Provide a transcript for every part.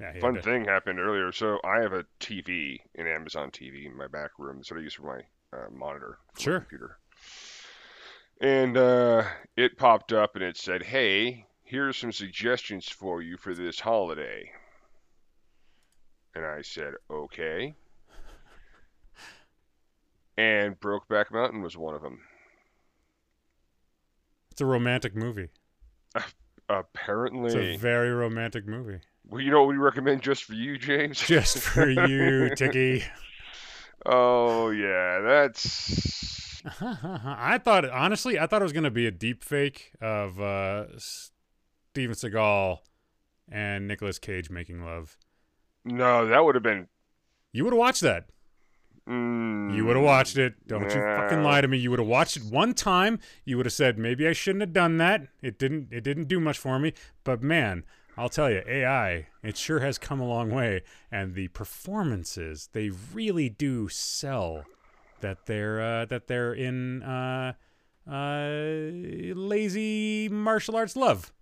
Yeah, fun to- thing happened earlier. So I have a TV, an Amazon TV in my back room. That's what I use for my uh, monitor, for my Sure. computer. And uh, it popped up and it said, "Hey, here's some suggestions for you for this holiday." And I said, "Okay." And Brokeback Mountain was one of them. It's a romantic movie. Apparently, It's a very romantic movie. Well, you know what we recommend just for you, James? Just for you, Tiki. Oh yeah, that's I thought honestly, I thought it was gonna be a deep fake of uh, Steven Seagal and Nicolas Cage making love. no, that would have been. You would have watched that. Mm, You would have watched it. Don't you fucking lie to me. You would have watched it one time. You would have said maybe I shouldn't have done that. It didn't. It didn't do much for me. But man, I'll tell you, AI, it sure has come a long way. And the performances, they really do sell that they're uh, that they're in uh, uh, lazy martial arts love.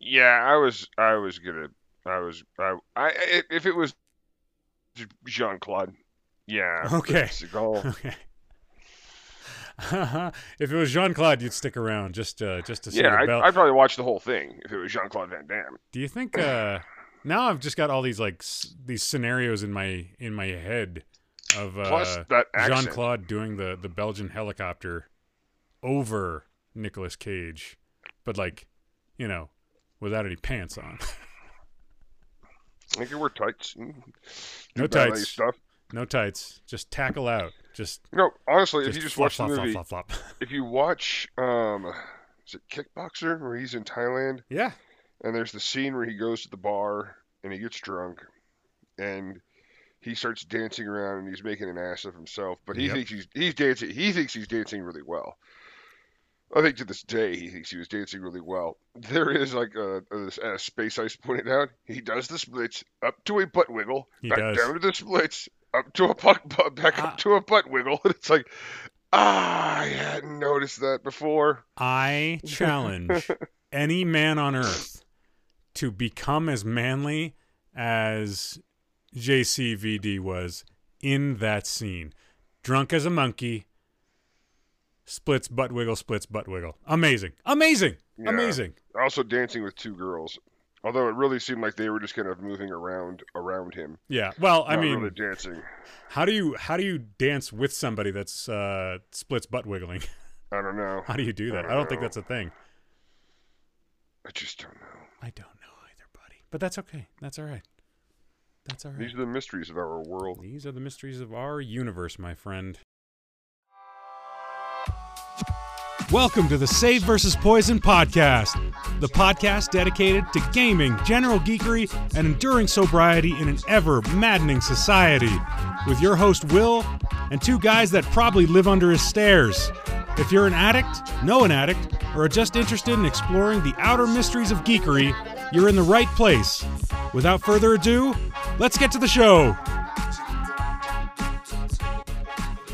Yeah, I was. I was gonna. I was. I. I if it was Jean Claude. Yeah. Okay. Seagal. Okay. If it was Jean Claude, you'd stick around just uh, just to see yeah, the I'd. I'd probably watch the whole thing if it was Jean Claude Van Damme. Do you think uh now I've just got all these like s- these scenarios in my in my head of uh accent. Jean-Claude doing the the Belgian helicopter over Nicolas Cage but like you know without any pants on. I think you wear tights. No tights. Stuff. No tights, just tackle out. Just No, honestly, if you just flop, watch the flop, flop, movie, flop, if you watch, um, is it Kickboxer where he's in Thailand? Yeah. and there's the scene where he goes to the bar and he gets drunk and he starts dancing around and he's making an ass of himself but he Yep. thinks he's he's dancing he thinks he's dancing really well i think to this day he thinks he was dancing really well there is like a, a, space ice pointed out he does the splits up to a butt wiggle He back does. down to the splits up to a butt, butt back up to a butt wiggle and it's like ah i hadn't noticed that before I challenge any man on earth to become as manly as JCVD was in that scene. Drunk as a monkey, splits butt wiggle, splits butt wiggle. Amazing. Amazing. Yeah. Amazing. also dancing with two girls although it really seemed like they were just kind of moving around around him Yeah. Well, I mean, really dancing how do you how do you dance with somebody that's uh splits butt wiggling? i don't know How do you do that? I don't think that's a thing. i just don't know I don't know either, buddy. But that's okay. That's all right. That's all right. these are the mysteries of our world These are the mysteries of our universe, my friend. Welcome to the Save versus Poison podcast, the podcast dedicated to gaming, general geekery, and enduring sobriety in an ever maddening society. With your host, Will, and two guys that probably live under his stairs. If you're an addict, know an addict, or are just interested in exploring the outer mysteries of geekery, you're in the right place. Without further ado, let's get to the show.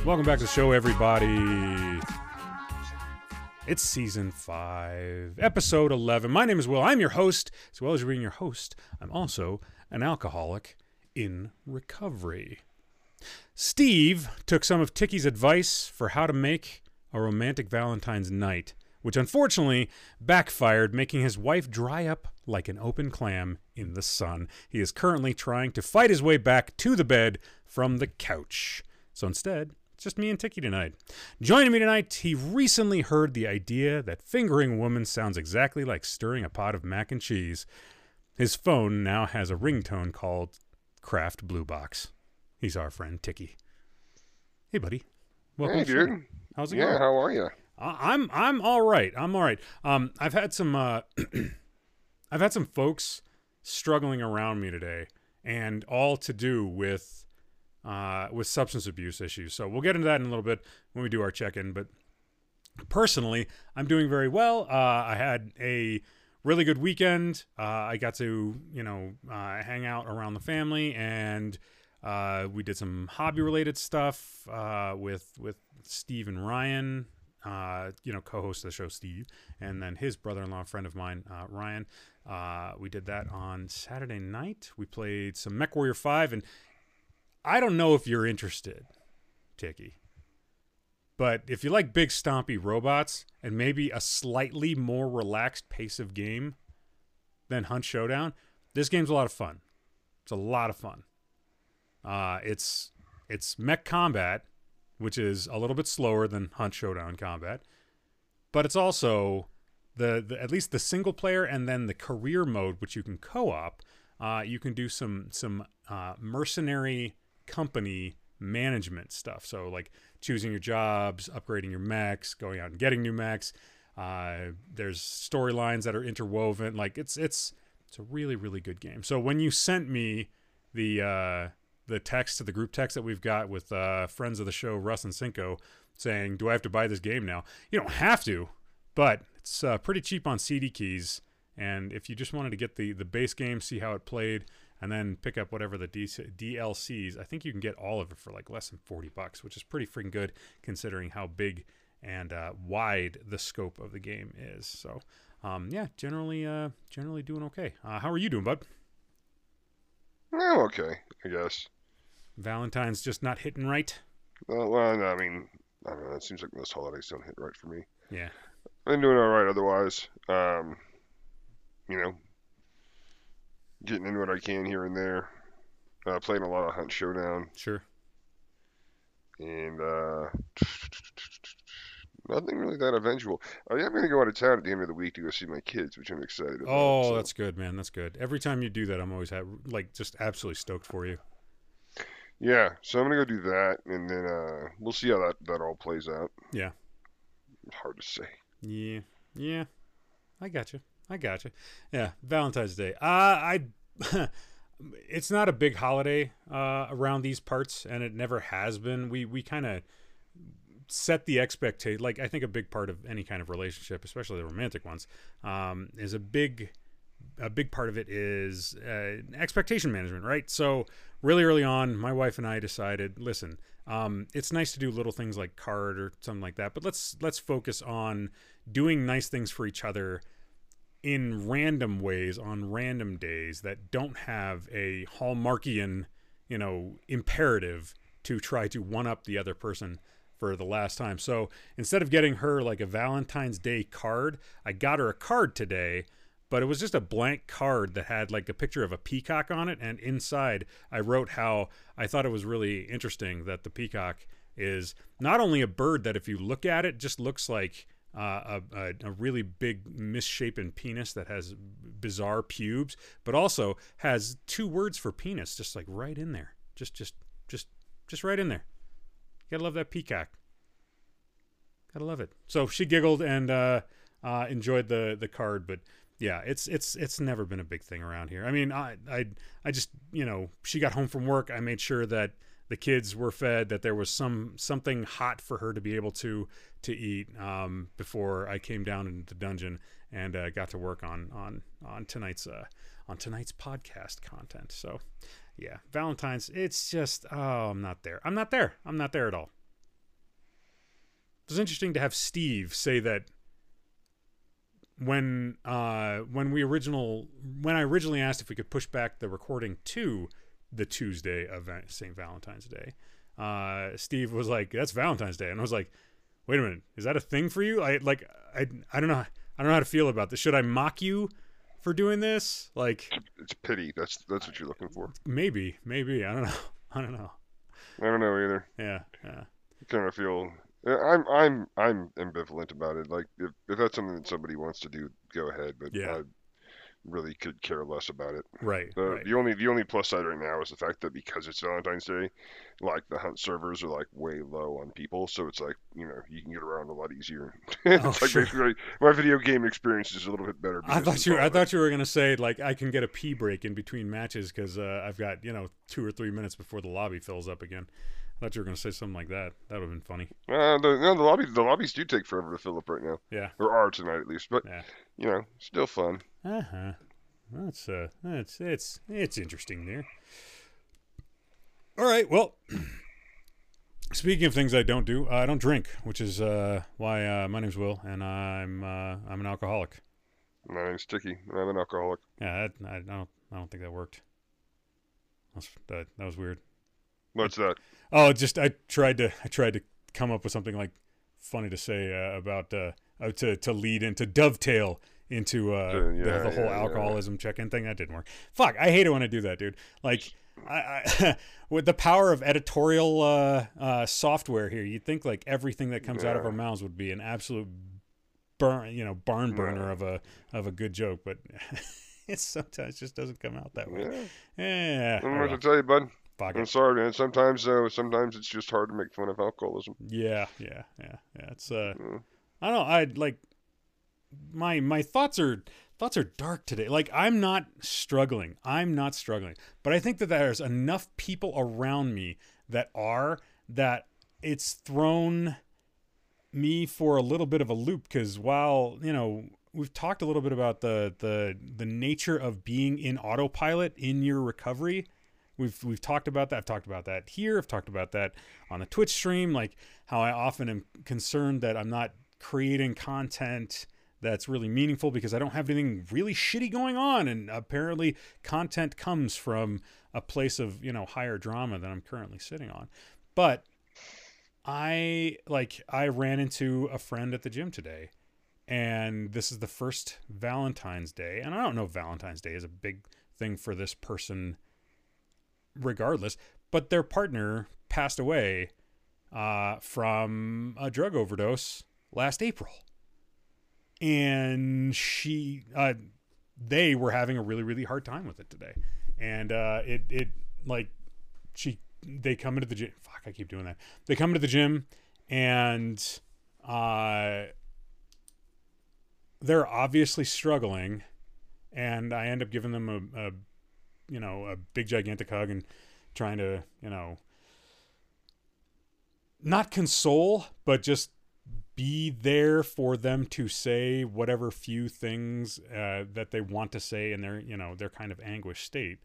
Welcome back to the show, everybody. It's season five, episode 11. My name is Will. I'm your host. As well as being your host, I'm also an alcoholic in recovery. Steve took some of Ticky's advice for how to make a romantic Valentine's night, which unfortunately backfired, making his wife dry up like an open clam in the sun. He is currently trying to fight his way back to the bed from the couch. So instead, it's just me and Ticky tonight. Joining me tonight, he recently heard the idea that fingering a woman sounds exactly like stirring a pot of mac and cheese. His phone now has a ringtone called Kraft Blue Box. He's our friend Ticky. Hey, buddy. Welcome hey show. dude How's it yeah going? how are you I'm I'm all right. I'm all right. Um, I've had some uh, I've had some folks struggling around me today, and all to do with uh, with substance abuse issues. So we'll get into that in a little bit when we do our check-in. But personally, I'm doing very well. Uh, I had a really good weekend. Uh, I got to you know uh, hang out around the family and. Uh, we did some hobby-related stuff uh, with with Steve and Ryan, uh, you know, co-host of the show, Steve, and then his brother-in-law, friend of mine, uh, Ryan. Uh, we did that on Saturday night. We played some MechWarrior 5, and I don't know if you're interested, Tiki. But if you like big stompy robots and maybe a slightly more relaxed pace of game than Hunt Showdown, this game's a lot of fun. It's a lot of fun. Uh, it's it's mech combat, which is a little bit slower than Hunt Showdown combat, but it's also the, the at least the single player and then the career mode, which you can co-op. Uh, you can do some some uh, mercenary company management stuff. So like choosing your jobs, upgrading your mechs, going out and getting new mechs. Uh, there's storylines that are interwoven. Like it's it's it's a really really good game. So when you sent me the uh, the text to the group text that we've got with uh, friends of the show Russ and Cinco saying, "Do I have to buy this game now?" You don't have to, but it's uh, pretty cheap on CD keys. And if you just wanted to get the the base game, see how it played, and then pick up whatever the DLCs, I think you can get all of it for like less than forty bucks, which is pretty freaking good considering how big and uh, wide the scope of the game is. So, um, yeah, generally, uh, generally doing okay. Uh, how are you doing, bud? I'm okay, I guess. Valentine's just not hitting right. Well, no, I mean, I don't know. It seems like most holidays don't hit right for me. Yeah. I'm doing all right otherwise. Um, you know, getting in what I can here and there. Uh, playing a lot of Hunt Showdown. Sure. And uh, nothing really that eventual. I am going to go out of town at the end of the week to go see my kids, which I'm excited about. Oh, so. that's good, man. That's good. Every time you do that, I'm always have, like just absolutely stoked for you. Yeah, so I'm gonna go do that, and then uh, we'll see how that that all plays out. Yeah. Hard to say. Yeah, yeah. I got you. I got you. Yeah, Valentine's Day. Uh, I. it's not a big holiday uh, around these parts, and it never has been. We we kind of set the expectation. Like I think a big part of any kind of relationship, especially the romantic ones, um, is a big a big part of it is uh, expectation management, right? So really early on, my wife and I decided, listen, um, it's nice to do little things like card or something like that, but let's let's focus on doing nice things for each other in random ways on random days that don't have a hallmarkian, you know, imperative to try to one up the other person for the last time. So instead of getting her like a Valentine's Day card, I got her a card today but it was just a blank card that had like a picture of a peacock on it and inside i wrote how i thought it was really interesting that the peacock is not only a bird that if you look at it just looks like uh, a, a, really big misshapen penis that has bizarre pubes but also has two words for penis just like right in there just just just just right in there you gotta love that peacock gotta love it so she giggled and uh, uh, enjoyed the the card but yeah, it's it's it's never been a big thing around here. I mean, I I I just you know she got home from work. I made sure that the kids were fed, that there was some something hot for her to be able to to eat um, before I came down into the dungeon and uh, got to work on on on tonight's uh, on tonight's podcast content. So yeah, Valentine's. It's just oh, I'm not there. I'm not there. I'm not there at all. It was interesting to have Steve say that when uh, when we original when I originally asked if we could push back the recording to the Tuesday of St. Valentine's Day, uh, Steve was like, "That's Valentine's Day," and I was like, "Wait a minute, is that a thing for you?" I like I I don't know I don't know how to feel about this. Should I mock you for doing this? Like, it's pity. That's that's what you're looking for. Maybe, maybe I don't know. I don't know. I don't know either. Yeah, yeah. Kind of feel I'm I'm I'm ambivalent about it. Like if, if that's something that somebody wants to do, go ahead. But yeah. Really could care less about it. Right, the, right. The only the only plus side right now is the fact that because it's Valentine's Day, like the hunt servers are like way low on people, so it's like you know you can get around a lot easier. Oh, like sure. basically my video game experience is a little bit better. I thought you. I thought you were gonna say like I can get a pee break in between matches because uh, I've got you know two or three minutes before the lobby fills up again. I thought you were gonna say something like that. That would have been funny. Uh, the, no, the lobbies the lobbies do take forever to fill up right now, Yeah. or are tonight at least. But Yeah. you know, still fun. Uh huh. That's uh. That's it's it's interesting there. All right. Well. Speaking of things I don't do, I don't drink, which is uh, why uh, my name's Will, and I'm uh, I'm an alcoholic. My name's Sticky, and I'm an alcoholic. Yeah, that, I don't. I don't think that worked. That's, that that was weird. What's that? Oh, just I tried to I tried to come up with something like funny to say uh, about uh, uh, to to lead into dovetail into uh, Uh, the, yeah, the whole yeah, yeah. alcoholism check-in thing. That didn't work. Fuck, I hate it when I do that, dude. Like. I, I, with the power of editorial uh, uh, software here, you'd think like everything that comes out of our mouths would be an absolute burn, you know, barn burner Yeah. of a of a good joke, but it sometimes just doesn't come out that way. Yeah. Yeah, I don't oh know what well, to tell you, bud. Fuck I'm it. sorry, man. Sometimes, uh, sometimes it's just hard to make fun of alcoholism. Yeah, yeah, yeah, yeah. It's uh, Mm. I don't know. I like my my thoughts are thoughts are dark today. Like I'm not struggling. I'm not struggling. But I think that there's enough people around me that are that it's thrown me for a little bit of a loop because while you know we've talked a little bit about the the the nature of being in autopilot in your recovery we've we've talked about that i've talked about that here i've talked about that on the twitch stream like how i often am concerned that i'm not creating content that's really meaningful because i don't have anything really shitty going on and apparently content comes from a place of you know higher drama than i'm currently sitting on. But I like I ran into a friend at the gym today and this is the first Valentine's Day and I don't know Valentine's Day is a big thing for this person regardless but their partner passed away uh, from a drug overdose last April. And she uh, they were having a really really hard time with it today. And uh, it it like she they come into the gym fuck I keep doing that. They come into the gym and uh they're obviously struggling. And I end up giving them a, a you know a big gigantic hug and trying to you know not console but just be there for them to say whatever few things uh, that they want to say in their you know their kind of anguished state.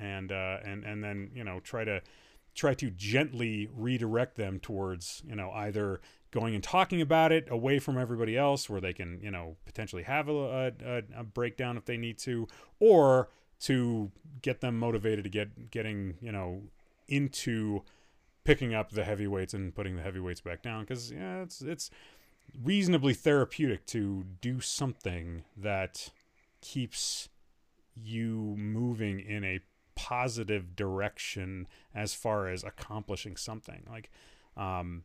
And uh, and and then you know try to try to gently redirect them towards you know either going and talking about it away from everybody else where they can you know potentially have a, a, a breakdown if they need to or to get them motivated to get getting you know into picking up the heavyweights and putting the heavyweights back down. Because yeah it's it's reasonably therapeutic to do something that keeps you moving in a positive direction as far as accomplishing something. Like um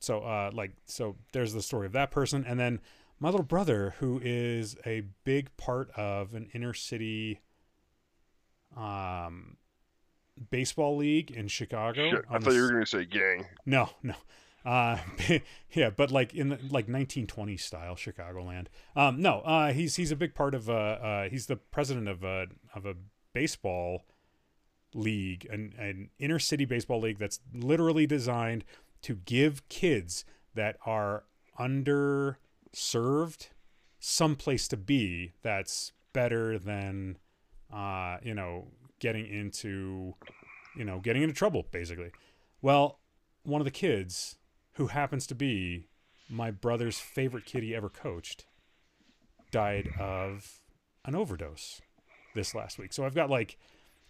so uh like so there's the story of that person. And then my little brother who is a big part of an inner city um baseball league in Chicago Shit, I thought the you were going to say gang. no, no. Uh, yeah, but like in the like 1920s style Chicagoland. Um, no, uh, he's he's a big part of uh, uh he's the president of a of a baseball league, an an inner city baseball league that's literally designed to give kids that are underserved some place to be that's better than uh you know getting into you know getting into trouble basically well one of the kids who happens to be my brother's favorite kid he ever coached died of an overdose this last week so i've got like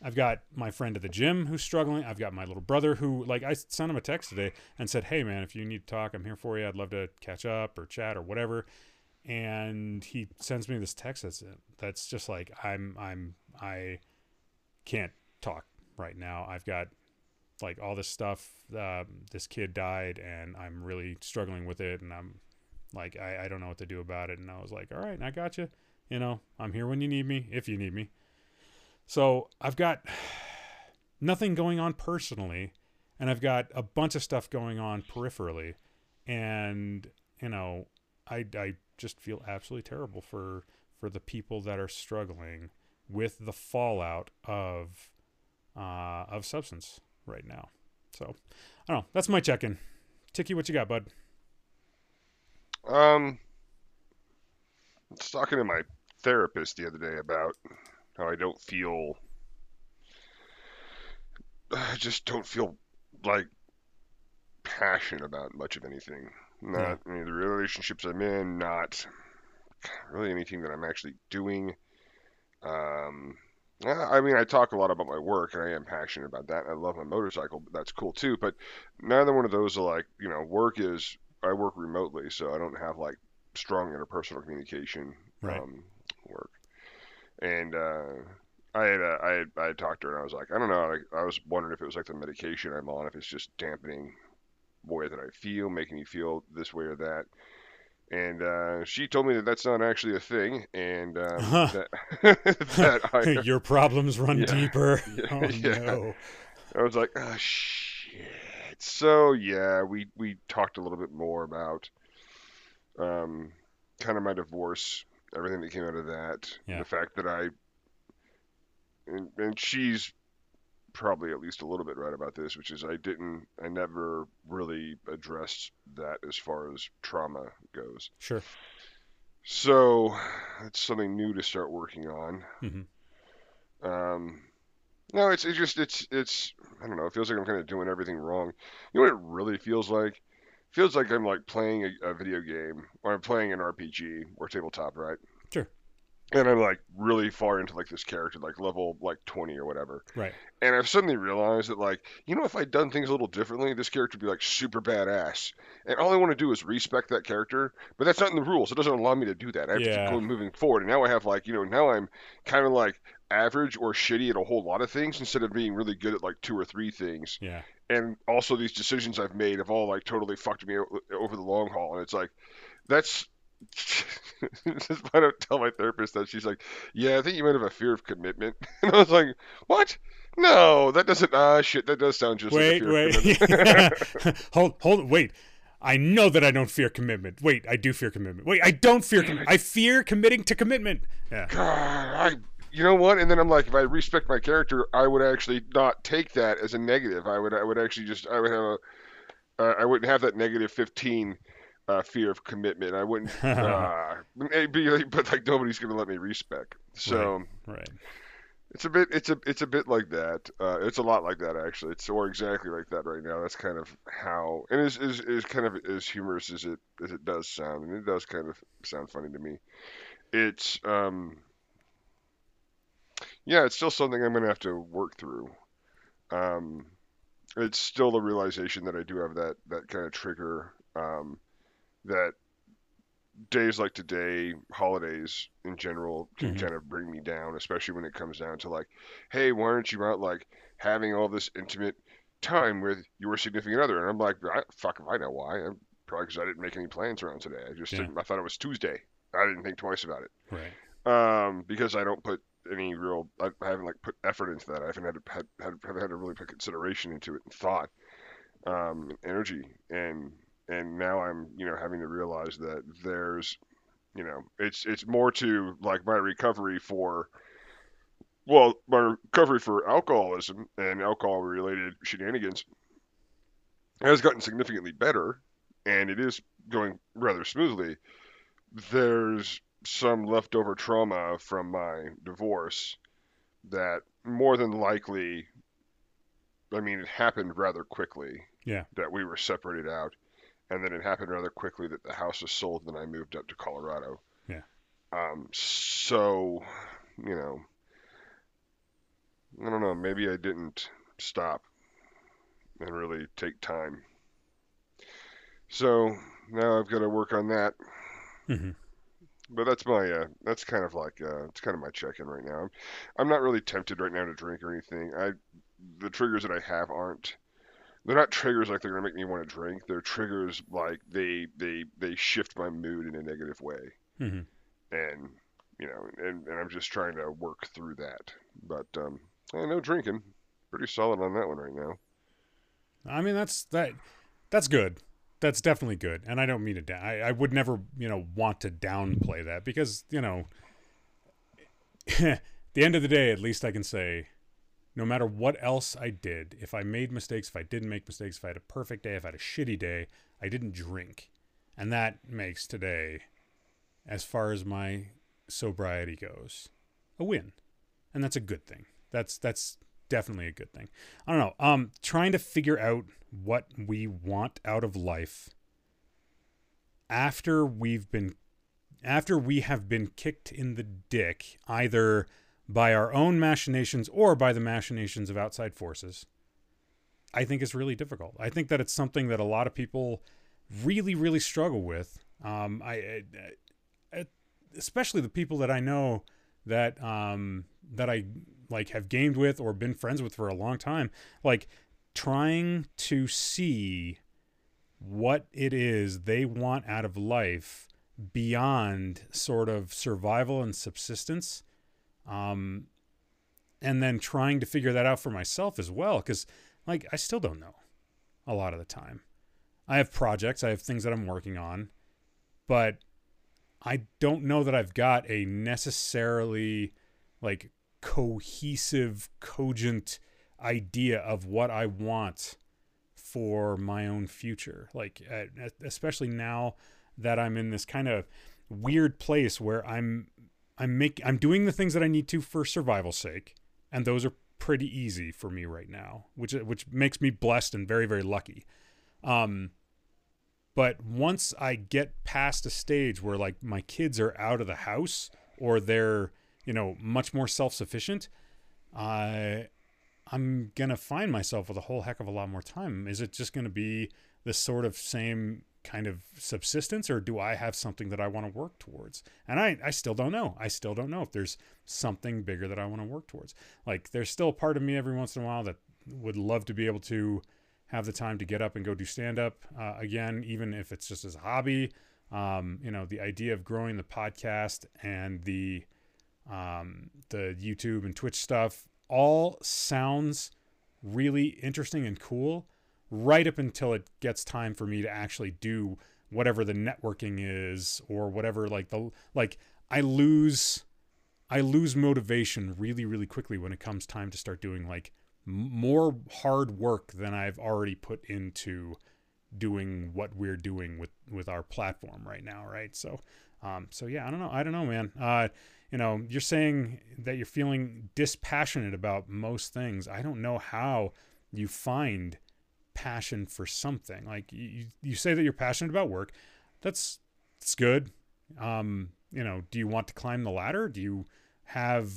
I've got my friend at the gym who's struggling. I've got my little brother who, like, I sent him a text today and said, "Hey, man, if you need to talk, I'm here for you. I'd love to catch up or chat or whatever." And he sends me this text that's that's just like, "I'm I'm I can't talk right now. I've got like all this stuff. Uh, this kid died, and I'm really struggling with it, and I'm like, I, I don't know what to do about it." And I was like, "All right, I got you. You know, I'm here when you need me, if you need me." So I've got nothing going on personally, and I've got a bunch of stuff going on peripherally, and you know, I I just feel absolutely terrible for for the people that are struggling with the fallout of uh, of substance right now. So I don't know. That's my check-in. Tiki, what you got, bud? Um, I was talking to my therapist the other day about how I don't feel, I just don't feel like passionate about much of anything. Not Yeah. I mean, the relationships I'm in, not really anything that I'm actually doing. Um, I mean, I talk a lot about my work, and I am passionate about that. I love my motorcycle, but that's cool too. But neither one of those are like, you know, work is. I work remotely, so I don't have like strong interpersonal communication Right. um, work. And uh, I had, uh, I had I had talked to her, and I was like, I don't know. Like, I was wondering if it was like the medication I'm on, if it's just dampening way that I feel, making me feel this way or that. And uh, she told me that that's not actually a thing, and um, Huh. that that I, Your problems run Yeah. deeper. Yeah, Oh yeah. no. I was like, oh shit. So yeah, we we talked a little bit more about um kind of my divorce, everything that came out of that, Yeah. the fact that I and, and she's probably at least a little bit right about this, which is I didn't I never really addressed that as far as trauma goes. Sure. So it's something new to start working on. Mhm. Um, no, it's it's just it's it's I don't know. It feels like I'm kind of doing everything wrong. You know what it really feels like? feels like I'm like playing a, a video game or I'm playing an RPG or tabletop, right? And I'm like really far into like this character, like level like 20 or whatever. Right. And I've suddenly realized that, like, you know, if I'd done things a little differently, this character would be like super badass. And all I want to do is respec that character, but that's not in the rules. It doesn't allow me to do that. I have to Yeah. keep going moving forward. And now I have like, you know, now I'm kind of like average or shitty at a whole lot of things instead of being really good at like two or three things. Yeah. And also these decisions I've made have all like totally fucked me over the long haul. And it's like, that's. I don't tell my therapist that. She's like, "Yeah, I think you might have a fear of commitment." And I was like, "What? No, that doesn't. Ah, shit, that does sound just Wait, like a fear wait. commitment." hold, hold, wait. I know that I don't fear commitment. Wait, I do fear commitment. Wait, I don't fear. Com- I fear committing to commitment. Yeah. God, I, you know what? And then I'm like, if I respec my character, I would actually not take that as a negative. I would, I would actually just, I would have a, uh, I wouldn't have that negative 15 uh, fear of commitment. I wouldn't. Uh, it'd be like, but like nobody's gonna let me respec. So. Right. It's a bit, it's a, it's a bit like that. Uh, it's a lot like that actually. It's or exactly like that right now. That's kind of how, and is is is kind of as humorous as it as it does sound, and it does kind of sound funny to me. It's um, yeah, it's still something I'm gonna have to work through. Um, it's still the realization that I do have that that kind of trigger. Um, that days like today, holidays in general, can Mhm. kind of bring me down, especially when it comes down to like, hey, why aren't you out like having all this intimate time with your significant other? And I'm like, I, fuck if I know why. I'm probably because I didn't make any plans around today. I just Yeah. didn't, I thought it was Tuesday. I didn't think twice about it. Right. Um, because I don't put any real, I, I haven't like put effort into that. I haven't had to had, had haven't had to really put consideration into it and thought, um, and energy, and and now I'm you know having to realize that there's, you know, it's it's more to like my recovery for, well, my recovery for alcoholism and alcohol related shenanigans has gotten significantly better, and it is going rather smoothly. There's some leftover trauma from my divorce that more than likely I mean it happened rather quickly. Yeah. That we were separated out and then it happened rather quickly that the house was sold and then I moved up to Colorado. Yeah. Um so, you know, I don't know, maybe I didn't stop and really take time. So, now I've got to work on that hmm but that's my uh, that's kind of like uh, it's kind of my check-in right now. I'm, I'm not really tempted right now to drink or anything. I the triggers that I have aren't they're not triggers like they're gonna make me want to drink. They're triggers like they they they shift my mood in a negative way, hmm and you know, and, and I'm just trying to work through that. But um, I no drinking, pretty solid on that one right now. I mean, that's that. That's good. That's definitely good. And I don't mean to. Da- I, I would never, you know, want to downplay that because you know, the end of the day, at least I can say, no matter what else I did, if I made mistakes, if I didn't make mistakes, if I had a perfect day, if I had a shitty day, I didn't drink, and that makes today, as far as my sobriety goes, a win, and that's a good thing. That's that's definitely a good thing. I don't know. Um, trying to figure out what we want out of life after we've been after we have been kicked in the dick either by our own machinations or by the machinations of outside forces, I think is really difficult. I think that it's something that a lot of people really, really struggle with. Um, I, I, I, especially the people that I know that um, that I like have gamed with or been friends with for a long time, like trying to see what it is they want out of life beyond sort of survival and subsistence um, and then trying to figure that out for myself as well because like i still don't know a lot of the time. I have projects i have things that i'm working on but i don't know that i've got a necessarily like cohesive cogent idea of what i want for my own future. Like especially now that I'm in this kind of weird place where I'm I'm make I'm doing the things that I need to for survival's sake, and those are pretty easy for me right now, which which makes me blessed and very very lucky. Um, but once I get past a stage where like my kids are out of the house or they're you know much more self sufficient, I I'm gonna find myself with a whole heck of a lot more time. Is it just gonna be this sort of same kind of subsistence or do I have something that I want to work towards? And I, I still don't know. I still don't know if there's something bigger that I want to work towards. Like there's still part of me every once in a while that would love to be able to have the time to get up and go do stand up uh, again, even if it's just as a hobby. Um, you know, the idea of growing the podcast and the um, the YouTube and Twitch stuff all sounds really interesting and cool right up until it gets time for me to actually do whatever the networking is or whatever like the like I lose I lose motivation really really quickly when it comes time to start doing like more hard work than I've already put into doing what we're doing with with our platform right now right? So um so yeah I don't know I don't know man. Uh you know you're saying that you're feeling dispassionate about most things. I don't know how you find passion for something. Like you, you say that you're passionate about work. That's that's good. Um, you know, do you want to climb the ladder? Do you have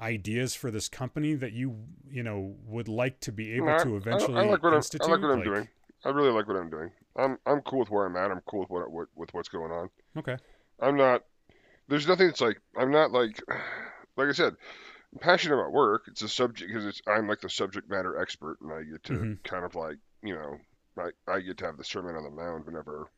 ideas for this company that you you know would like to be able No, to eventually I, I like what institute? I'm, like what I'm Like- doing. I really like what I'm doing. I'm I'm cool with where I'm at. I'm cool with what, what with what's going on. Okay. I'm not. There's nothing that's like I'm not like like I said. I'm passionate about work. It's a subject because it's I'm like the subject matter expert, and I get to Mhm. kind of like you know I I get to have the sermon on the mound whenever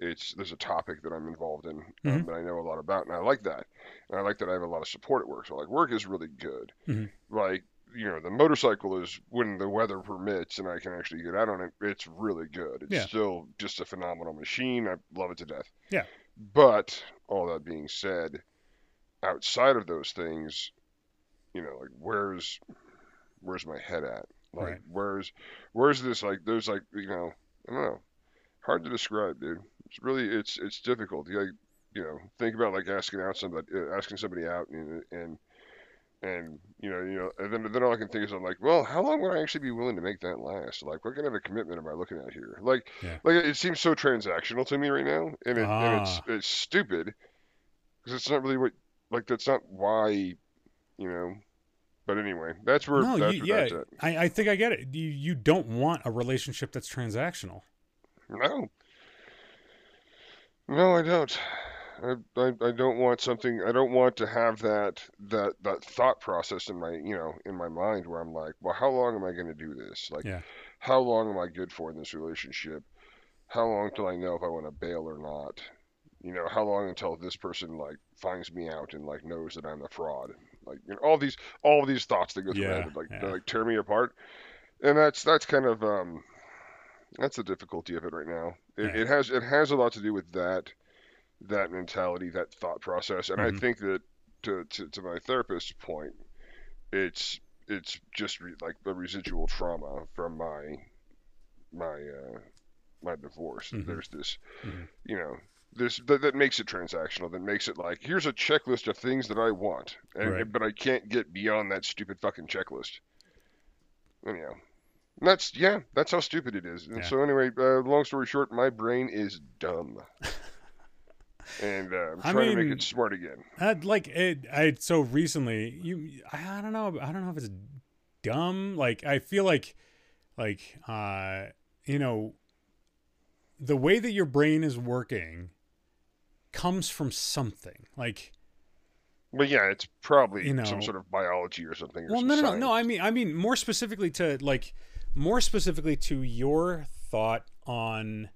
it's there's a topic that I'm involved in um, Mhm. that I know a lot about, and I like that. And I like that I have a lot of support at work. So like work is really good. Mhm. Like you know the motorcycle is when the weather permits and I can actually get out on it. It's really good. It's Yeah. still just a phenomenal machine. I love it to death. Yeah. But all that being said, outside of those things, you know, like where's where's my head at? Like Right. where's where's this like there's like you know I don't know hard to describe, dude. It's really it's it's difficult. You like you know think about like asking out somebody uh, asking somebody out and and and you know you know and then then all I can think is I'm like well how long would I actually be willing to make that last? Like what kind of a commitment am I looking at here? Like Yeah. like it seems so transactional to me right now, and, it, and it's Ah. it's stupid because it's not really what like that's not why you know. But anyway, that's where No, that's you, where yeah. I, I think I get it. You you don't want a relationship that's transactional. No. No, I don't. I, I, I don't want something. I don't want to have that that that thought process in my you know in my mind where I'm like, well, how long am I going to do this? Like, Yeah. how long am I good for in this relationship? How long till I know if I want to bail or not? You know, how long until this person like finds me out and like knows that I'm a fraud? Like, you know, all these all these thoughts that go through my head like yeah. like tear me apart. And that's that's kind of um that's the difficulty of it right now. It, Yeah. it has it has a lot to do with that that mentality, that thought process, and Mhm. I think that to, to to my therapist's point, it's it's just re, like the residual trauma from my my uh, my divorce. Mhm. There's this, Mhm. you know. This that, that makes it transactional. That makes it like here's a checklist of things that I want, and Right. but I can't get beyond that stupid fucking checklist. Anyhow, and that's yeah, that's how stupid it is. And Yeah. so anyway, uh, long story short, my brain is dumb. and uh, I'm I trying to make it smart again. Uh, like it, I so recently you I, I don't know I don't know if it's dumb like I feel like like uh you know the way that your brain is working comes from something like But yeah, it's probably You know- some sort of biology or something. Or well some no no no science. no I mean I mean more specifically to like more specifically to your thought on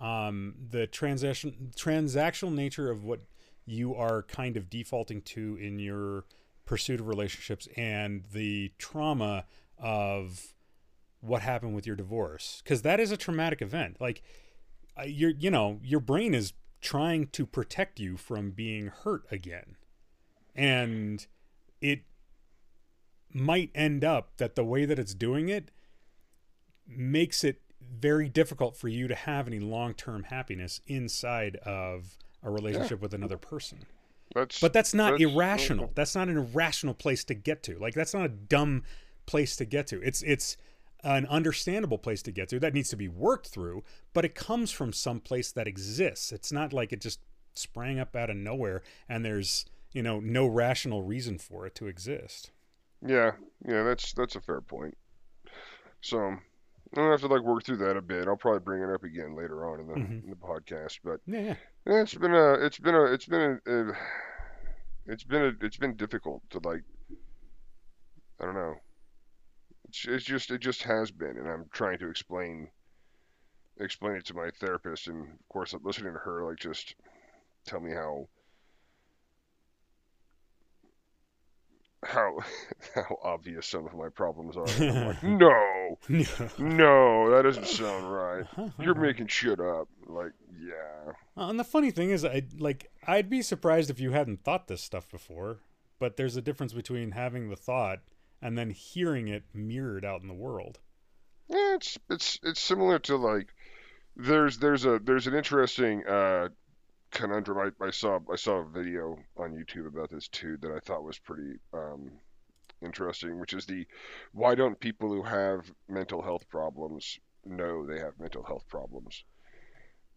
um the transaction transactional nature of what you are kind of defaulting to in your pursuit of relationships and the trauma of what happened with your divorce because that is a traumatic event like uh, your you know your brain is trying to protect you from being hurt again and it might end up that the way that it's doing it makes it very difficult for you to have any long-term happiness inside of a relationship with another person That's but that's not That's- irrational. That's not an irrational place to get to. Like that's not a dumb place to get to. It's it's an understandable place to get to that needs to be worked through, but it comes from some place that exists. It's not like it just sprang up out of nowhere and there's, you know, no rational reason for it to exist. yeah, yeah. That's that's a fair point. So I'm gonna have to like work through that a bit. I'll probably bring it up again later on in the Mhm. in the podcast. But Yeah, yeah. yeah, it's been a it's been a it's been a, a it's been a it's been difficult to like I don't know. It's it's just it just has been, and I'm trying to explain explain it to my therapist, and of course I'm listening to her like just tell me how how how obvious some of my problems are. I'm like, no, no, that doesn't sound right. You're making shit up. Like, yeah. And the funny thing is, I like I'd be surprised if you hadn't thought this stuff before. But there's a difference between having the thought and then hearing it mirrored out in the world. Yeah, it's it's it's similar to like there's there's a there's an interesting uh conundrum. I, I saw I saw a video on YouTube about this too that I thought was pretty um interesting, which is the why don't people who have mental health problems know they have mental health problems?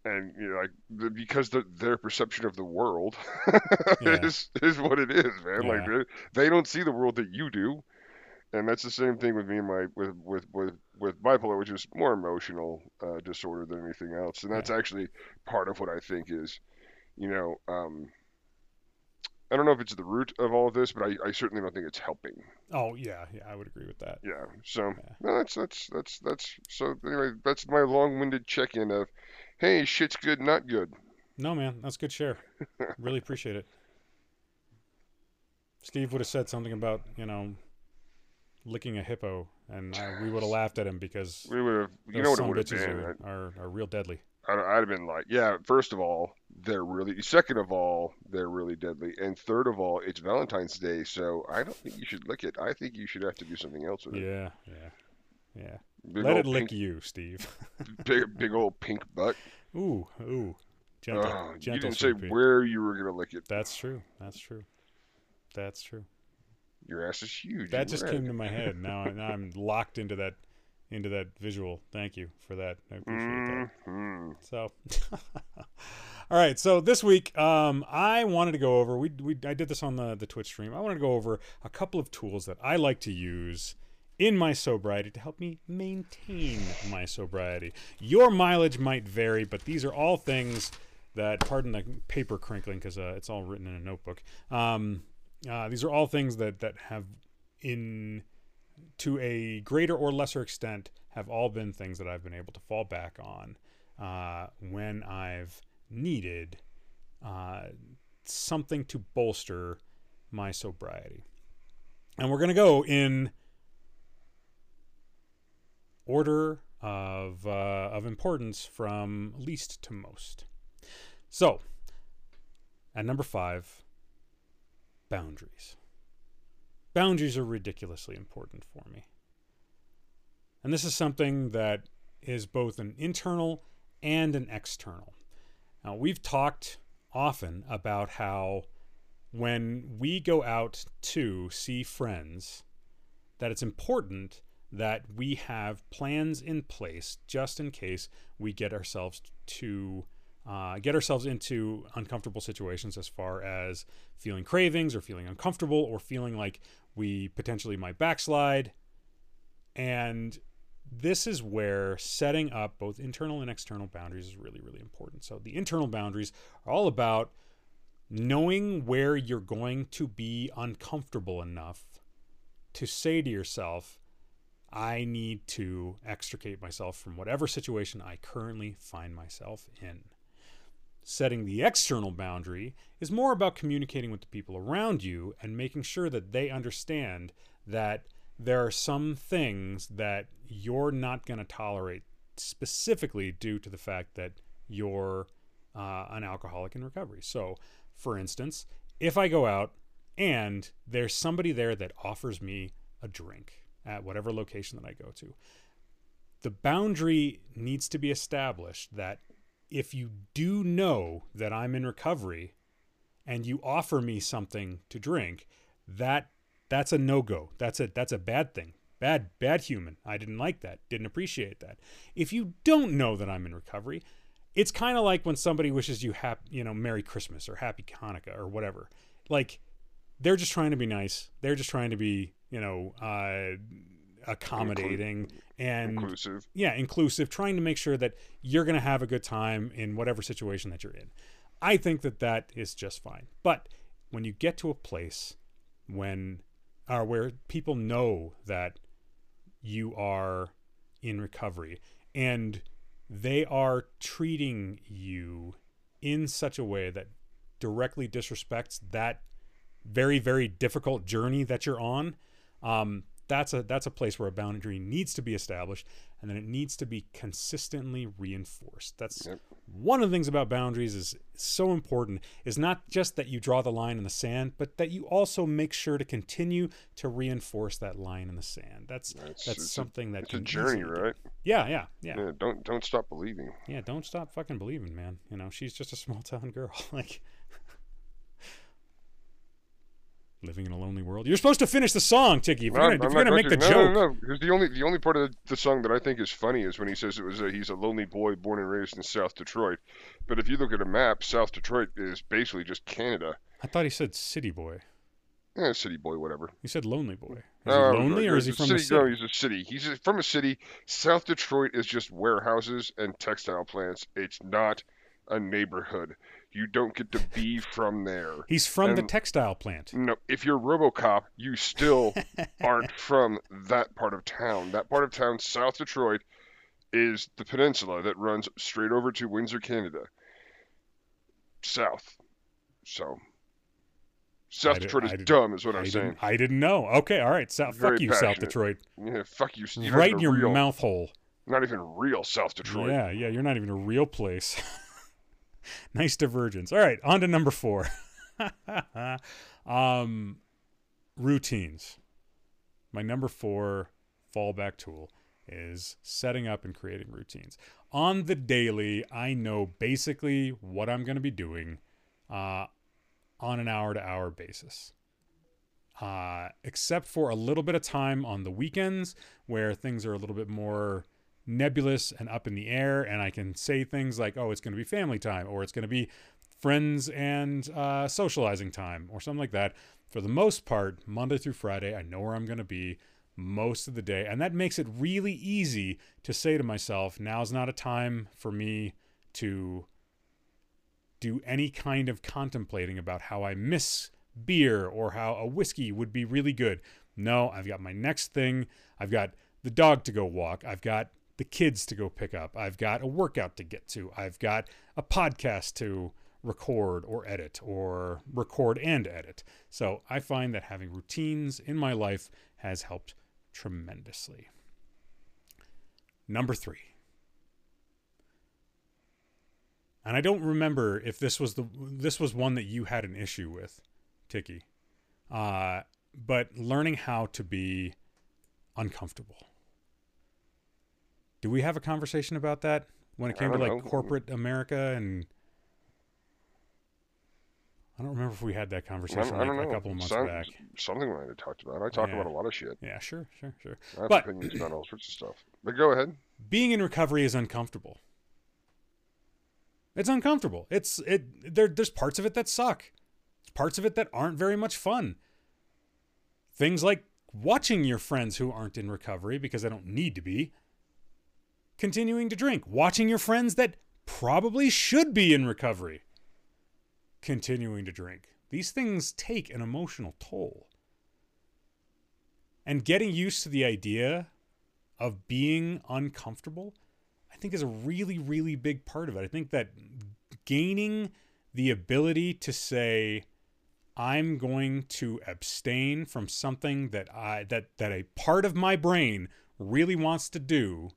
And you know, like the, because the, their perception of the world Yeah. is is what it is, man. Like Yeah. they, they don't see the world that you do, and that's the same thing with me and my with with with with bipolar, which is more emotional uh, disorder than anything else, and that's actually part of what I think is, you know, um, I don't know if it's the root of all of this, but I, I certainly don't think it's helping. Oh yeah, yeah, I would agree with that. Yeah. So Yeah. no, that's that's that's that's so anyway. That's my long-winded check-in of, hey, shit's good, not good. No man, that's good share. really appreciate it. Steve would have said something about you know licking a hippo, and I, we would have laughed at him because We would have, you know what it would have bitches been. are, uh, are are real deadly. I'd, I'd have been like, yeah, first of all, they're really, second of all, they're really deadly. And third of all, it's Valentine's Day, so I don't think you should lick it. I think you should have to do something else with it. Yeah, yeah, yeah. Big Let it lick pink, you, Steve. big, big old pink butt. ooh, ooh, gentle, gentle. you didn't say where you were going to lick it. That's true. That's true. That's true. Your ass is huge. That just red. came to my head. Now, I- now I'm locked into that, into that visual. Thank you for that. I appreciate that. Mhm. So, all right. So this week, um, I wanted to go over. We, we I did this on the the Twitch stream. I wanted to go over a couple of tools that I like to use in my sobriety to help me maintain my sobriety. Your mileage might vary, but these are all things that. Pardon the paper crinkling because uh, it's all written in a notebook. Um, uh, these are all things that that have in to a greater or lesser extent have all been things that I've been able to fall back on uh, when I've needed uh, something to bolster my sobriety. And we're going to go in order of, uh, of importance from least to most. So, at number five, boundaries. Boundaries are ridiculously important for me. And this is something that is both an internal and an external. Now, we've talked often about how when we go out to see friends, that it's important that we have plans in place just in case we get ourselves to uh, get ourselves into uncomfortable situations as far as feeling cravings or feeling uncomfortable or feeling like we potentially might backslide. And this is where setting up both internal and external boundaries is really, really important. So, the internal boundaries are all about knowing where you're going to be uncomfortable enough to say to yourself, I need to extricate myself from whatever situation I currently find myself in. Setting the external boundary is more about communicating with the people around you and making sure that they understand that there are some things that you're not going to tolerate specifically due to the fact that you're uh, an alcoholic in recovery. So, for instance, if I go out and there's somebody there that offers me a drink at whatever location that I go to, the boundary needs to be established that if you do know that I'm in recovery and you offer me something to drink, that that's a no-go. That's a that's a bad thing. Bad bad human. I didn't like that. Didn't appreciate that. If you don't know that I'm in recovery, it's kind of like when somebody wishes you happy, you know, Merry Christmas or Happy Hanukkah or whatever. Like they're just trying to be nice. They're just trying to be, you know, uh, accommodating Inclu- and inclusive. yeah, inclusive, trying to make sure that you're going to have a good time in whatever situation that you're in. I think that that is just fine. But when you get to a place when uh, where people know that you are in recovery and they are treating you in such a way that directly disrespects that very very difficult journey that you're on um, that's a that's a place where a boundary needs to be established and then it needs to be consistently reinforced that's Yep. one of the things about boundaries is so important is not just that you draw the line in the sand but that you also make sure to continue to reinforce that line in the sand that's That's, that's something that it's a journey, right? yeah yeah yeah Yeah. Don't don't stop believing. yeah, don't stop fucking believing, man. You know, she's just a small town girl. like living in a lonely world. You're supposed to finish the song, Tiki. If you're gonna, if you're gonna make the to. joke. No, no, no. The only the only part of the song that I think is funny is when he says it was a, he's a lonely boy born and raised in South Detroit. But if you look at a map, South Detroit is basically just Canada. I thought he said city boy. Yeah, city boy, whatever. He said lonely boy. Is Oh, he lonely or is he from city? the city? No, he's a city. He's a- from a city. South Detroit is just warehouses and textile plants. It's not a neighborhood. You don't get to be from there. He's from the textile plant. No, if you're RoboCop, you still aren't from that part of town. That part of town, South Detroit, is the peninsula that runs straight over to Windsor, Canada. South. So, South I did- Detroit I is did- dumb, is what I I'm saying. I didn't know. Okay, all right. South, fuck you, South. Detroit. Yeah, fuck you. You're right in your real, mouth hole. Not even real South Detroit. Yeah, yeah. You're not even a real place. nice divergence. All right, on to number four. um, routines. My number four fallback tool is setting up and creating routines. On the daily, I know basically what I'm going to be doing uh, on an hour to hour basis. Uh, except for a little bit of time on the weekends where things are a little bit more nebulous and up in the air, and I can say things like, oh, it's going to be family time, or it's going to be friends and uh, socializing time, or something like that. For the most part, Monday through Friday, I know where I'm going to be most of the day. And that makes it really easy to say to myself, now's not a time for me to do any kind of contemplating about how I miss beer or how a whiskey would be really good. No, I've got my next thing. I've got the dog to go walk. I've got the kids to go pick up. I've got a workout to get to. I've got a podcast to record or edit or record and edit. So I find that having routines in my life has helped tremendously. Number three. And I don't remember if this was the this was one that you had an issue with, Tiki. Uh, but learning how to be uncomfortable. Do we have a conversation about that when it came to like know. corporate America and I don't remember if we had that conversation don't, I don't like know. a couple of months Sound- back. Something we might have talked about. I talk Yeah. about a lot of shit. Yeah, sure, sure, sure. I have But- opinions about all sorts of stuff. But go ahead. Being in recovery is uncomfortable. It's uncomfortable. It's it there there's parts of it that suck. Parts of it that aren't very much fun. Things like watching your friends who aren't in recovery because they don't need to be continuing to drink, watching your friends that probably should be in recovery continuing to drink. These things take an emotional toll. And getting used to the idea of being uncomfortable, I think is a really, really big part of it. I think that gaining the ability to say, I'm going to abstain from something that I that that a part of my brain really wants to do.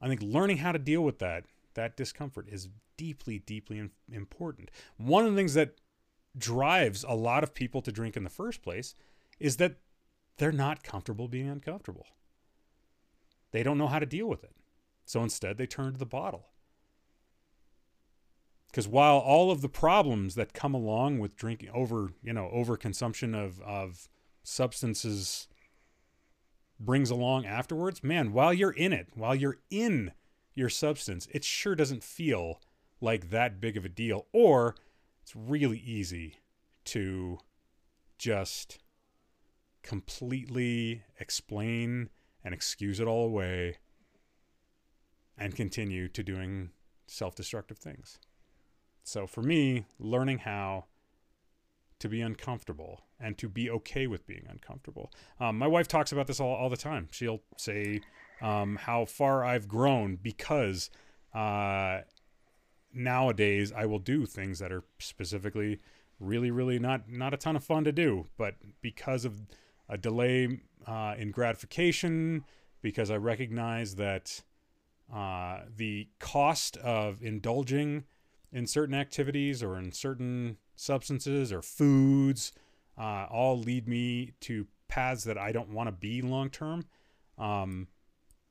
I think learning how to deal with that that discomfort is deeply deeply important. One of the things that drives a lot of people to drink in the first place is that they're not comfortable being uncomfortable. They don't know how to deal with it. So instead, they turn to the bottle. Because while all of the problems that come along with drinking over, you know, overconsumption of, of substances brings along afterwards, man, while you're in it, while you're in your substance, it sure doesn't feel like that big of a deal. Or it's really easy to just completely explain and excuse it all away and continue to doing self destructive things. So for me, learning how to be uncomfortable and to be okay with being uncomfortable. Um, my wife talks about this all, all the time. She'll say um, how far I've grown because uh, nowadays I will do things that are specifically really, really not not a ton of fun to do, but because of a delay uh, in gratification, because I recognize that uh, the cost of indulging in certain activities or in certain substances or foods uh, all lead me to paths that I don't want to be long term. Um,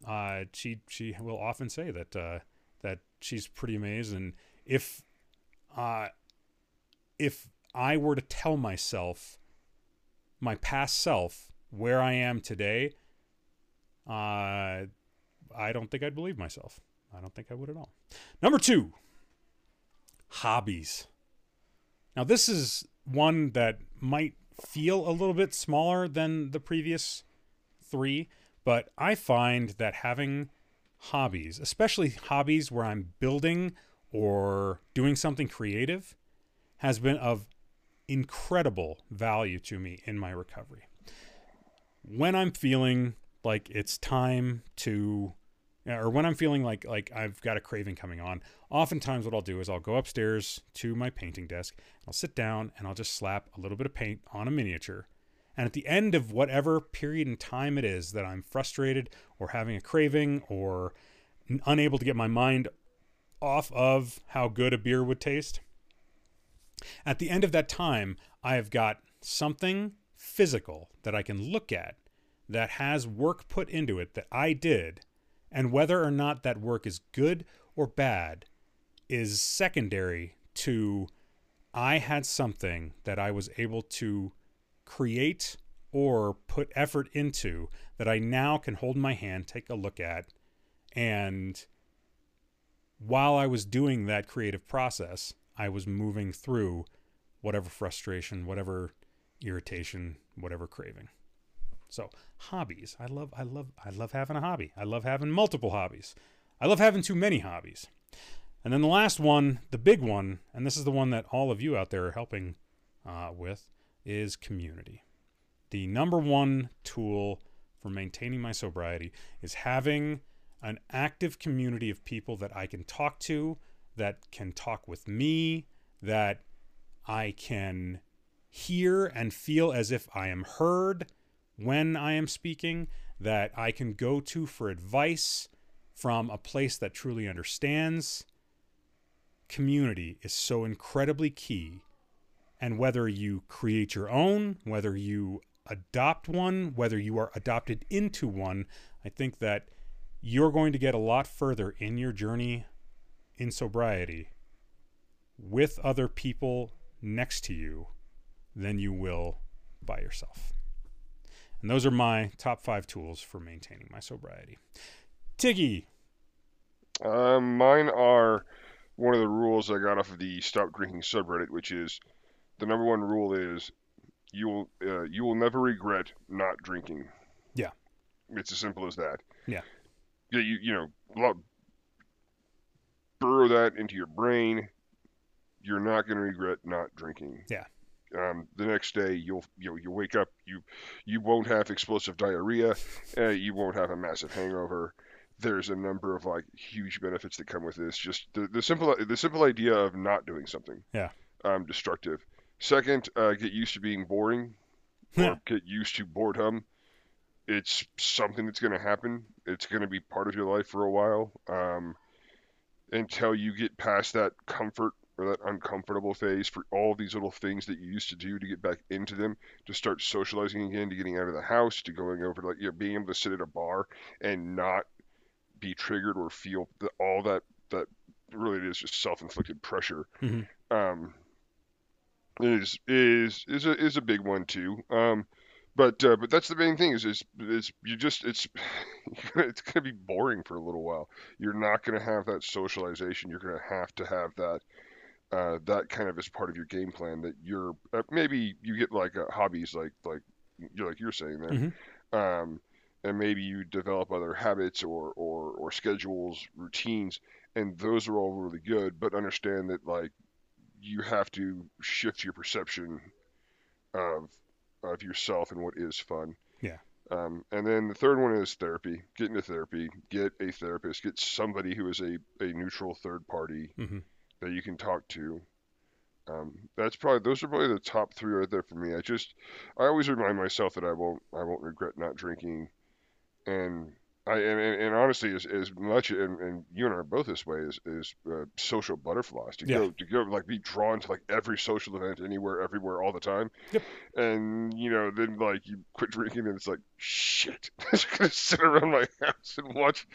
uh, she she will often say that uh, that she's pretty amazed. And if uh, if I were to tell myself, my past self, where I am today, uh, I don't think I'd believe myself. I don't think I would at all. Number two, hobbies. Now, this is one that might feel a little bit smaller than the previous three, but I find that having hobbies, especially hobbies where I'm building or doing something creative, has been of incredible value to me in my recovery. When I'm feeling like it's time to or when I'm feeling like like I've got a craving coming on, oftentimes what I'll do is I'll go upstairs to my painting desk, I'll sit down and I'll just slap a little bit of paint on a miniature. And at the end of whatever period in time it is that I'm frustrated or having a craving or unable to get my mind off of how good a beer would taste, at the end of that time, I have got something physical that I can look at that has work put into it that I did, and whether or not that work is good or bad is secondary to I had something that I was able to create or put effort into that I now can hold my hand, take a look at, and while I was doing that creative process, I was moving through whatever frustration, whatever irritation, whatever craving. So, hobbies. I love I love I love having a hobby. I love having multiple hobbies. I love having too many hobbies. And then the last one, the big one, and this is the one that all of you out there are helping uh, with, is community. The number one tool for maintaining my sobriety is having an active community of people that I can talk to, that can talk with me, that I can hear and feel as if I am heard when I am speaking, that I can go to for advice from a place that truly understands. Community is so incredibly key and whether you create your own, whether you adopt one, whether you are adopted into one, I think that you're going to get a lot further in your journey in sobriety with other people next to you than you will by yourself. And those are my top five tools for maintaining my sobriety. Tiggy. Um, mine are one of the rules I got off of the Stop Drinking subreddit, which is the number one rule is you will uh, you will never regret not drinking. Yeah. It's as simple as that. Yeah. Yeah, you you know, burrow that into your brain. You're not going to regret not drinking. Yeah. Um, the next day you'll you know, you wake up you you won't have explosive diarrhea, uh, you won't have a massive hangover. There's a number of like huge benefits that come with this. Just the, the simple the simple idea of not doing something. Yeah. Um, destructive. Second, uh, get used to being boring, or get used to boredom. It's something that's going to happen. It's going to be part of your life for a while. Um, until you get past that comfort or that uncomfortable phase for all these little things that you used to do to get back into them, to start socializing again, to getting out of the house, to going over to like you know, being able to sit at a bar and not be triggered or feel the, all that that really is just self-inflicted pressure. Mhm. Um, is is is a is a big one too. Um, but uh, but that's the main thing is is is you just it's it's gonna be boring for a little while. You're not gonna have that socialization. You're gonna have to have that uh, that kind of is part of your game plan. That you're uh, maybe you get like uh, hobbies like like you're like you're saying there, Mhm. um, and maybe you develop other habits or or or schedules, routines, and those are all really good. But understand that like you have to shift your perception of of yourself and what is fun. Yeah. Um, and then the third one is therapy. Get into therapy. Get a therapist. Get somebody who is a, a neutral third party Mhm. That you can talk to. Um, that's probably those are probably the top three right there for me. I just I always remind myself that I won't I won't regret not drinking, and I and, and, honestly as, as much and, and you and I are both this way is is uh, social butterflies to Yeah. go to go like be drawn to like every social event anywhere everywhere all the time. Yep. And you know then like you quit drinking and it's like shit I'm just gonna sit around my house and watch.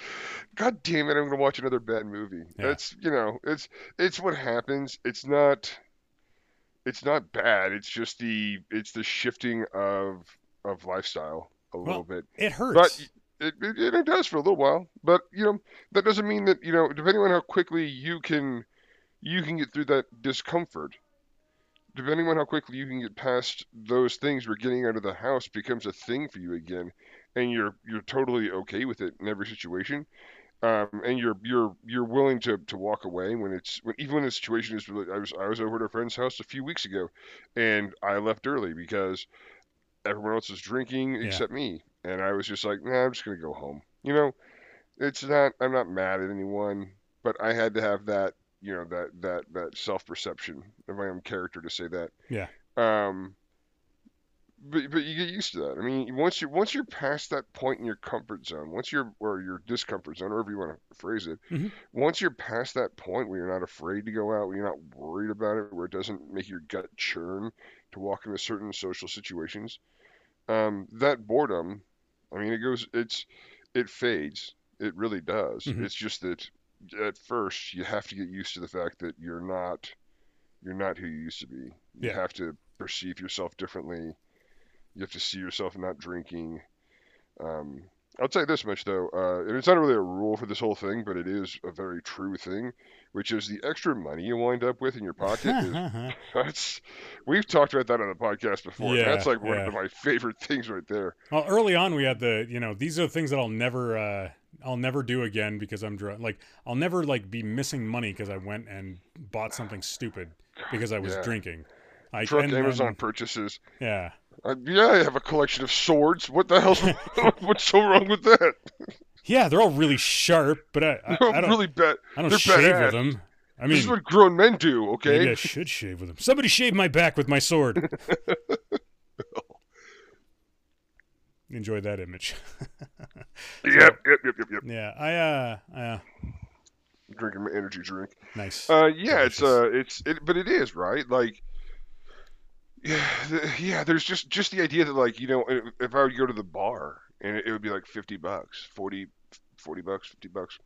God damn it! I'm gonna watch another bad movie. Yeah. That's you know it's it's what happens. It's not it's not bad. It's just the it's the shifting of of lifestyle a little bit. It hurts. But it, it, it does for a little while. But you know that doesn't mean that you know depending on how quickly you can you can get through that discomfort. Depending on how quickly you can get past those things where getting out of the house becomes a thing for you again, and you're you're totally okay with it in every situation, um, and you're you're you're willing to, to walk away when it's when, even when the situation is really. I was I was over at a friend's house a few weeks ago, and I left early because everyone else was drinking Yeah. except me, and I was just like, nah, I'm just gonna go home. You know, it's not. I'm not mad at anyone, but I had to have that. You know that that that self perception of my own character to say that. Yeah. Um. But, but you get used to that. I mean, once you once you're past that point in your comfort zone, once you're or your discomfort zone, or however you want to phrase it, Mhm. once you're past that point where you're not afraid to go out, where you're not worried about it, where it doesn't make your gut churn to walk into certain social situations, um, that boredom, I mean, it goes, it's, it fades. It really does. Mhm. It's just that at first you have to get used to the fact that you're not, you're not who you used to be. You Yeah. have to perceive yourself differently. You have to see yourself not drinking. Um, I'll say this much though, uh, and it's not really a rule for this whole thing, but it is a very true thing, which is the extra money you wind up with in your pocket. is, that's we've talked about that on the podcast before. Yeah, that's like one yeah. of my favorite things right there. well, early on we had the you know these are the things that I'll never uh, I'll never do again because I'm drunk. Like I'll never like be missing money because I went and bought something stupid because I was Yeah. drinking. Like, Truck and- Amazon purchases. yeah. Uh, yeah, I have a collection of swords. What the hell's what's so wrong with that? Yeah, they're all really sharp, but I, I, I don't really bad. I don't they're shave badass. with them. I mean, this is what grown men do. Okay. maybe I should shave with them. Somebody shave my back with my sword. Enjoy that image. Yep, yep, yep, yep, yep. yeah, I uh, uh Drinking my energy drink. nice. Uh, yeah, it's uh, it's it, but it is right. Like, yeah, the, yeah. There's just just the idea that like you know if, if I would go to the bar and it, it would be like fifty bucks, 40, 40 bucks, fifty bucks.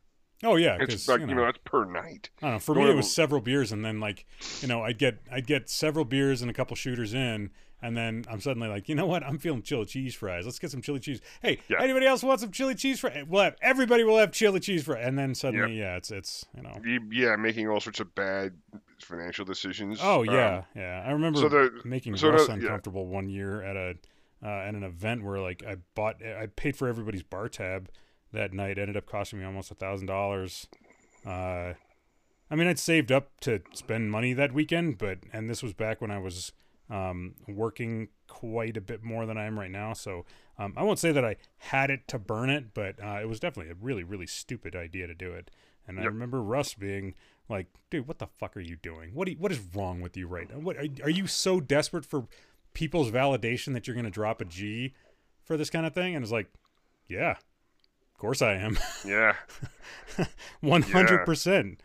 oh yeah, It's like you you know, know that's per night. I don't know. For Going me, it was several beers, and then like, you know, I'd get I'd get several beers and a couple shooters in, And then I'm suddenly like, you know what? I'm feeling chili cheese fries. Let's get some chili cheese. Hey, Yeah. anybody else want some chili cheese fries? We'll have everybody will have chili cheese fries. And then suddenly, yeah, it's it's you know. Yeah, making all sorts of bad financial decisions. Oh Um, yeah, yeah. I remember so the- making so Russ the- yeah. uncomfortable one year at a uh, at an event where like I bought I paid for everybody's bar tab that night. Ended up costing me almost a thousand dollars. Uh, I mean, I'd saved up to spend money that weekend, but and this was back when I was um, working quite a bit more than I am right now. So um, I won't say that I had it to burn it, but uh, it was definitely a really really stupid idea to do it. And I remember Russ being like, "Dude, what the fuck are you doing? What you, what is wrong with you right now? What are, are you so desperate for people's validation that you're going to drop a G for this kind of thing?" And it's like, "Yeah, of course I am, Yeah, one hundred percent."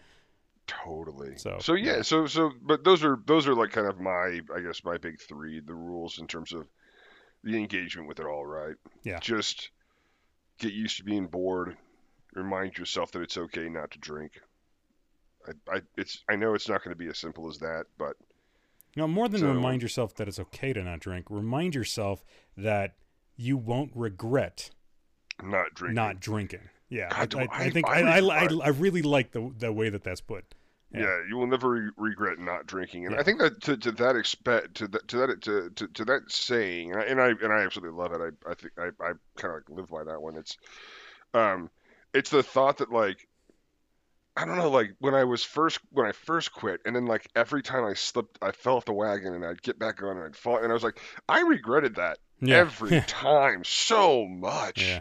totally. So, so yeah, yeah. so so but those are those are like kind of my I guess my big three the rules in terms of the engagement with it all, right? Yeah. Just get used to being bored. Remind yourself that it's okay not to drink. I, I it's I know it's not going to be as simple as that, but No, more than So- remind yourself that it's okay to not drink, remind yourself that you won't regret not drinking. not drinking. Yeah, I, God, I, I- I think I I, I, I, I really like the the way that that's put. Yeah. Yeah. you will never re- regret not drinking, and Yeah. I think that to, to that expect to that to that to, to, to that saying, and I, and I and I absolutely love it. I I think I, I kind of like live by that one. It's um, it's the thought that like I don't know, like when I was first when I first quit, and then like every time I slipped, I fell off the wagon, and I'd get back on, and I'd fall, and I was like, I regretted that Yeah. every time so much. Yeah.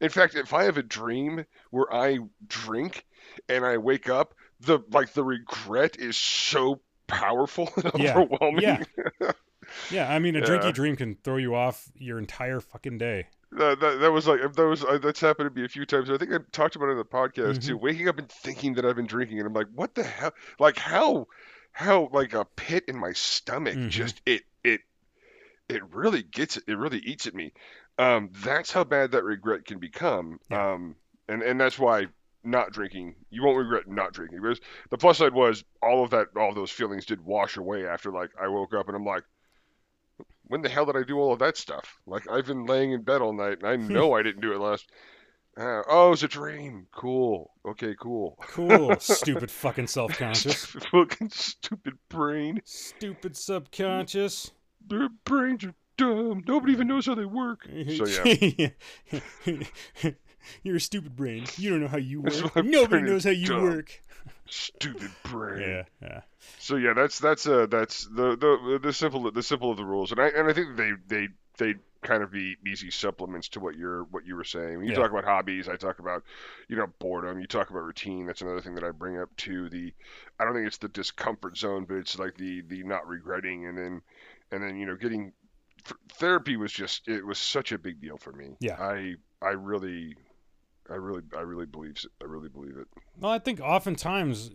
In fact, if I have a dream where I drink and I wake up, the like the regret is so powerful and Yeah. overwhelming. Yeah. Yeah, I mean, a drinky dream can throw you off your entire fucking day. That, that, that was like that was uh, that's happened to me a few times. I think I talked about it in the podcast Mm-hmm. too. Waking up and thinking that I've been drinking, and I'm like, what the hell? Like how how like a pit in my stomach Mhm. just it it it really gets it. It really eats at me. Um, that's how bad that regret can become. Yeah. Um, and and that's why not drinking you won't regret not drinking. Because the plus side was all of that all of those feelings did wash away after like I woke up and I'm like. When the hell did I do all of that stuff? Like I've been laying in bed all night, and I know I didn't do it last. Uh, oh, it's a dream. Cool. Okay, cool. Cool, stupid fucking self conscious. Fucking stupid brain. Stupid subconscious. Their brains are dumb. Nobody even knows how they work. So yeah, You're a stupid brain. You don't know how you work. Nobody knows how you dumb. work. stupid brain. Yeah, yeah. So yeah, that's that's uh that's the the the simple the simple of the rules, and I and I think they they they kind of be easy supplements to what you're what you were saying. When you Yeah. talk about hobbies, I talk about you know boredom. You talk about routine. That's another thing that I bring up to The I don't think it's the discomfort zone, but it's like the the not regretting, and then and then you know getting therapy was just it was such a big deal for me. Yeah. I I really. I really, I really believe, I really believe it. Well, I think oftentimes,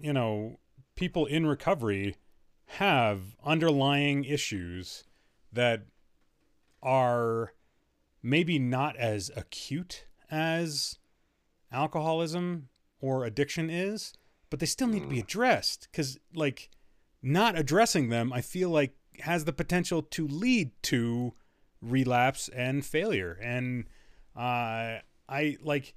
you know, people in recovery have underlying issues that are maybe not as acute as alcoholism or addiction is, but they still need to be addressed because, like, not addressing them, I feel like has the potential to lead to relapse and failure. And uh, I like.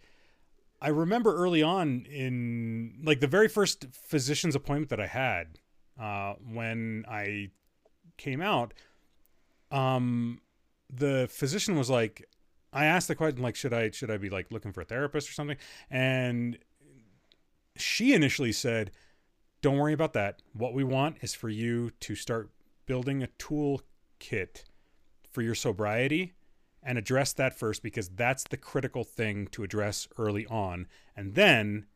I remember early on in like the very first physician's appointment that I had uh, when I came out. Um, the physician was like, I asked the question like, should I should I be like looking for a therapist or something? And she initially said, "Don't worry about that. What we want is for you to start building a toolkit for your sobriety." And address that first because that's the critical thing to address early on. And then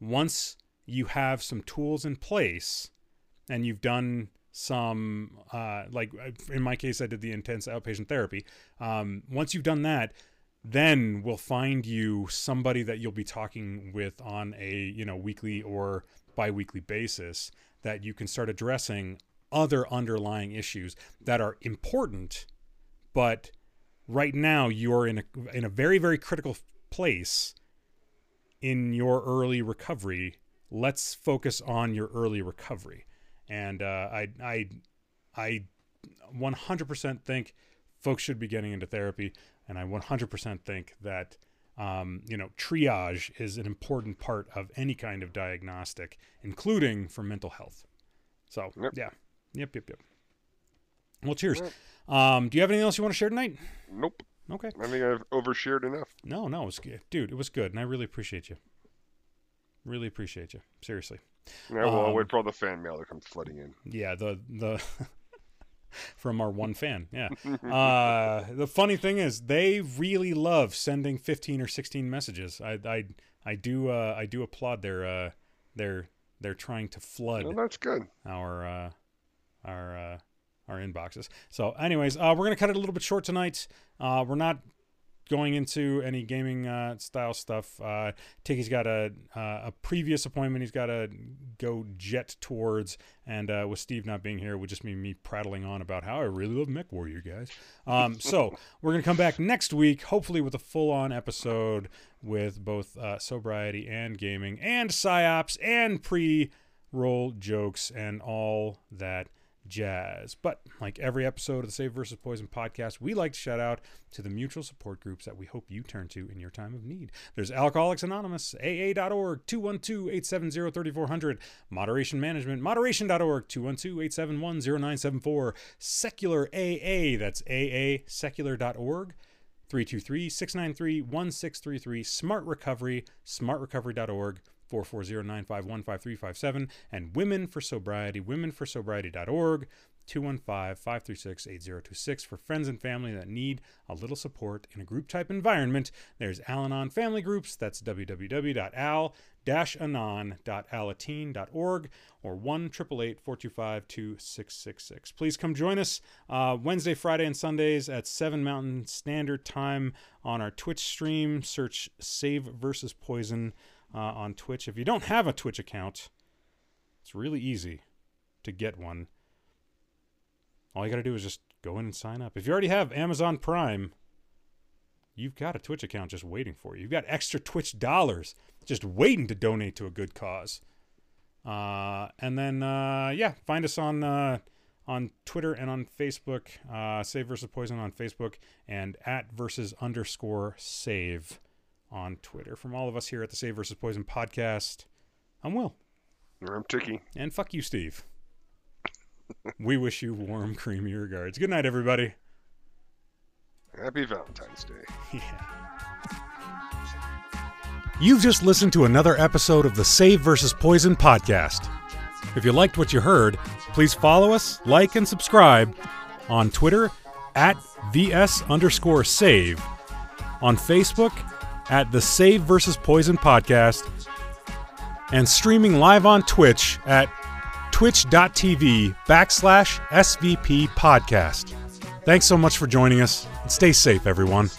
once you have some tools in place and you've done some, uh, like in my case, I did the intense outpatient therapy. Um, once you've done that, then we'll find you somebody that you'll be talking with on a you know weekly or biweekly basis that you can start addressing other underlying issues that are important but right now you're in a in a very very critical place in your early recovery let's focus on your early recovery and uh, i i i 100% think folks should be getting into therapy, and I 100% think that um, you know triage is an important part of any kind of diagnostic, including for mental health. So Yep. yeah, yep, yep, yep. Well, cheers. Um, do you have anything else you want to share tonight? Nope. Okay. I think I've overshared enough. No, no, it was good, dude. It was good, and I really appreciate you. Really appreciate you. Seriously. Yeah, well, I'll Um, wait for all the fan mail to come flooding in. Yeah, the the from our one fan. Yeah. Uh, the funny thing is, they really love sending fifteen or sixteen messages. I I I do uh, I do applaud their uh, their they're trying to flood Well, that's good. our uh, our uh, our inboxes. So, anyways, uh, we're gonna cut it a little bit short tonight. Uh, we're not going into any gaming uh, style stuff. Uh, Ticky's got a uh, a previous appointment he's got to go jet towards, and uh, with Steve not being here, it would just be me prattling on about how I really love Mech Warrior, guys. Um, so we're gonna come back next week, hopefully with a full on episode with both uh, sobriety and gaming and psyops and pre roll jokes and all that jazz. But like every episode of the Save versus Poison podcast, we like to shout out to the mutual support groups that we hope you turn to in your time of need. There's Alcoholics Anonymous, AA.org, 212-870-3400, Moderation Management, moderation.org, 212-871-0974, Secular AA, that's AA, secular.org, 323-693-1633, Smart Recovery, smartrecovery.org, 440-951-5357, and Women for Sobriety, womenforsobriety.org, 215-536-8026 for friends and family that need a little support in a group type environment. There's Al-Anon family groups, that's www.al-anon.alateen.org or 1-888-425-2666. Please come join us uh, Wednesday, Friday, and Sundays at 7 Mountain Standard Time on our Twitch stream. Search Save versus Poison uh, on Twitch. If you don't have a Twitch account, it's really easy to get one. All you got to do is just go in and sign up. If you already have Amazon Prime, you've got a Twitch account just waiting for you. You've got extra Twitch dollars just waiting to donate to a good cause. Uh, and then, uh, yeah, find us on uh, on Twitter and on Facebook. Uh, save versus Poison on Facebook and at versus underscore save on Twitter. From all of us here at the Save versus Poison podcast, I'm Will. I'm Ticky. And fuck you, Steve. we wish you warm, creamy regards. Good night, everybody. Happy Valentine's Day. Yeah. You've just listened to another episode of the Save versus Poison podcast. If you liked what you heard, please follow us, like, and subscribe on Twitter at VS underscore save, on Facebook at the Save versus Poison podcast, and streaming live on Twitch at twitch.tv backslash SVP podcast. Thanks so much for joining us, and stay safe, everyone.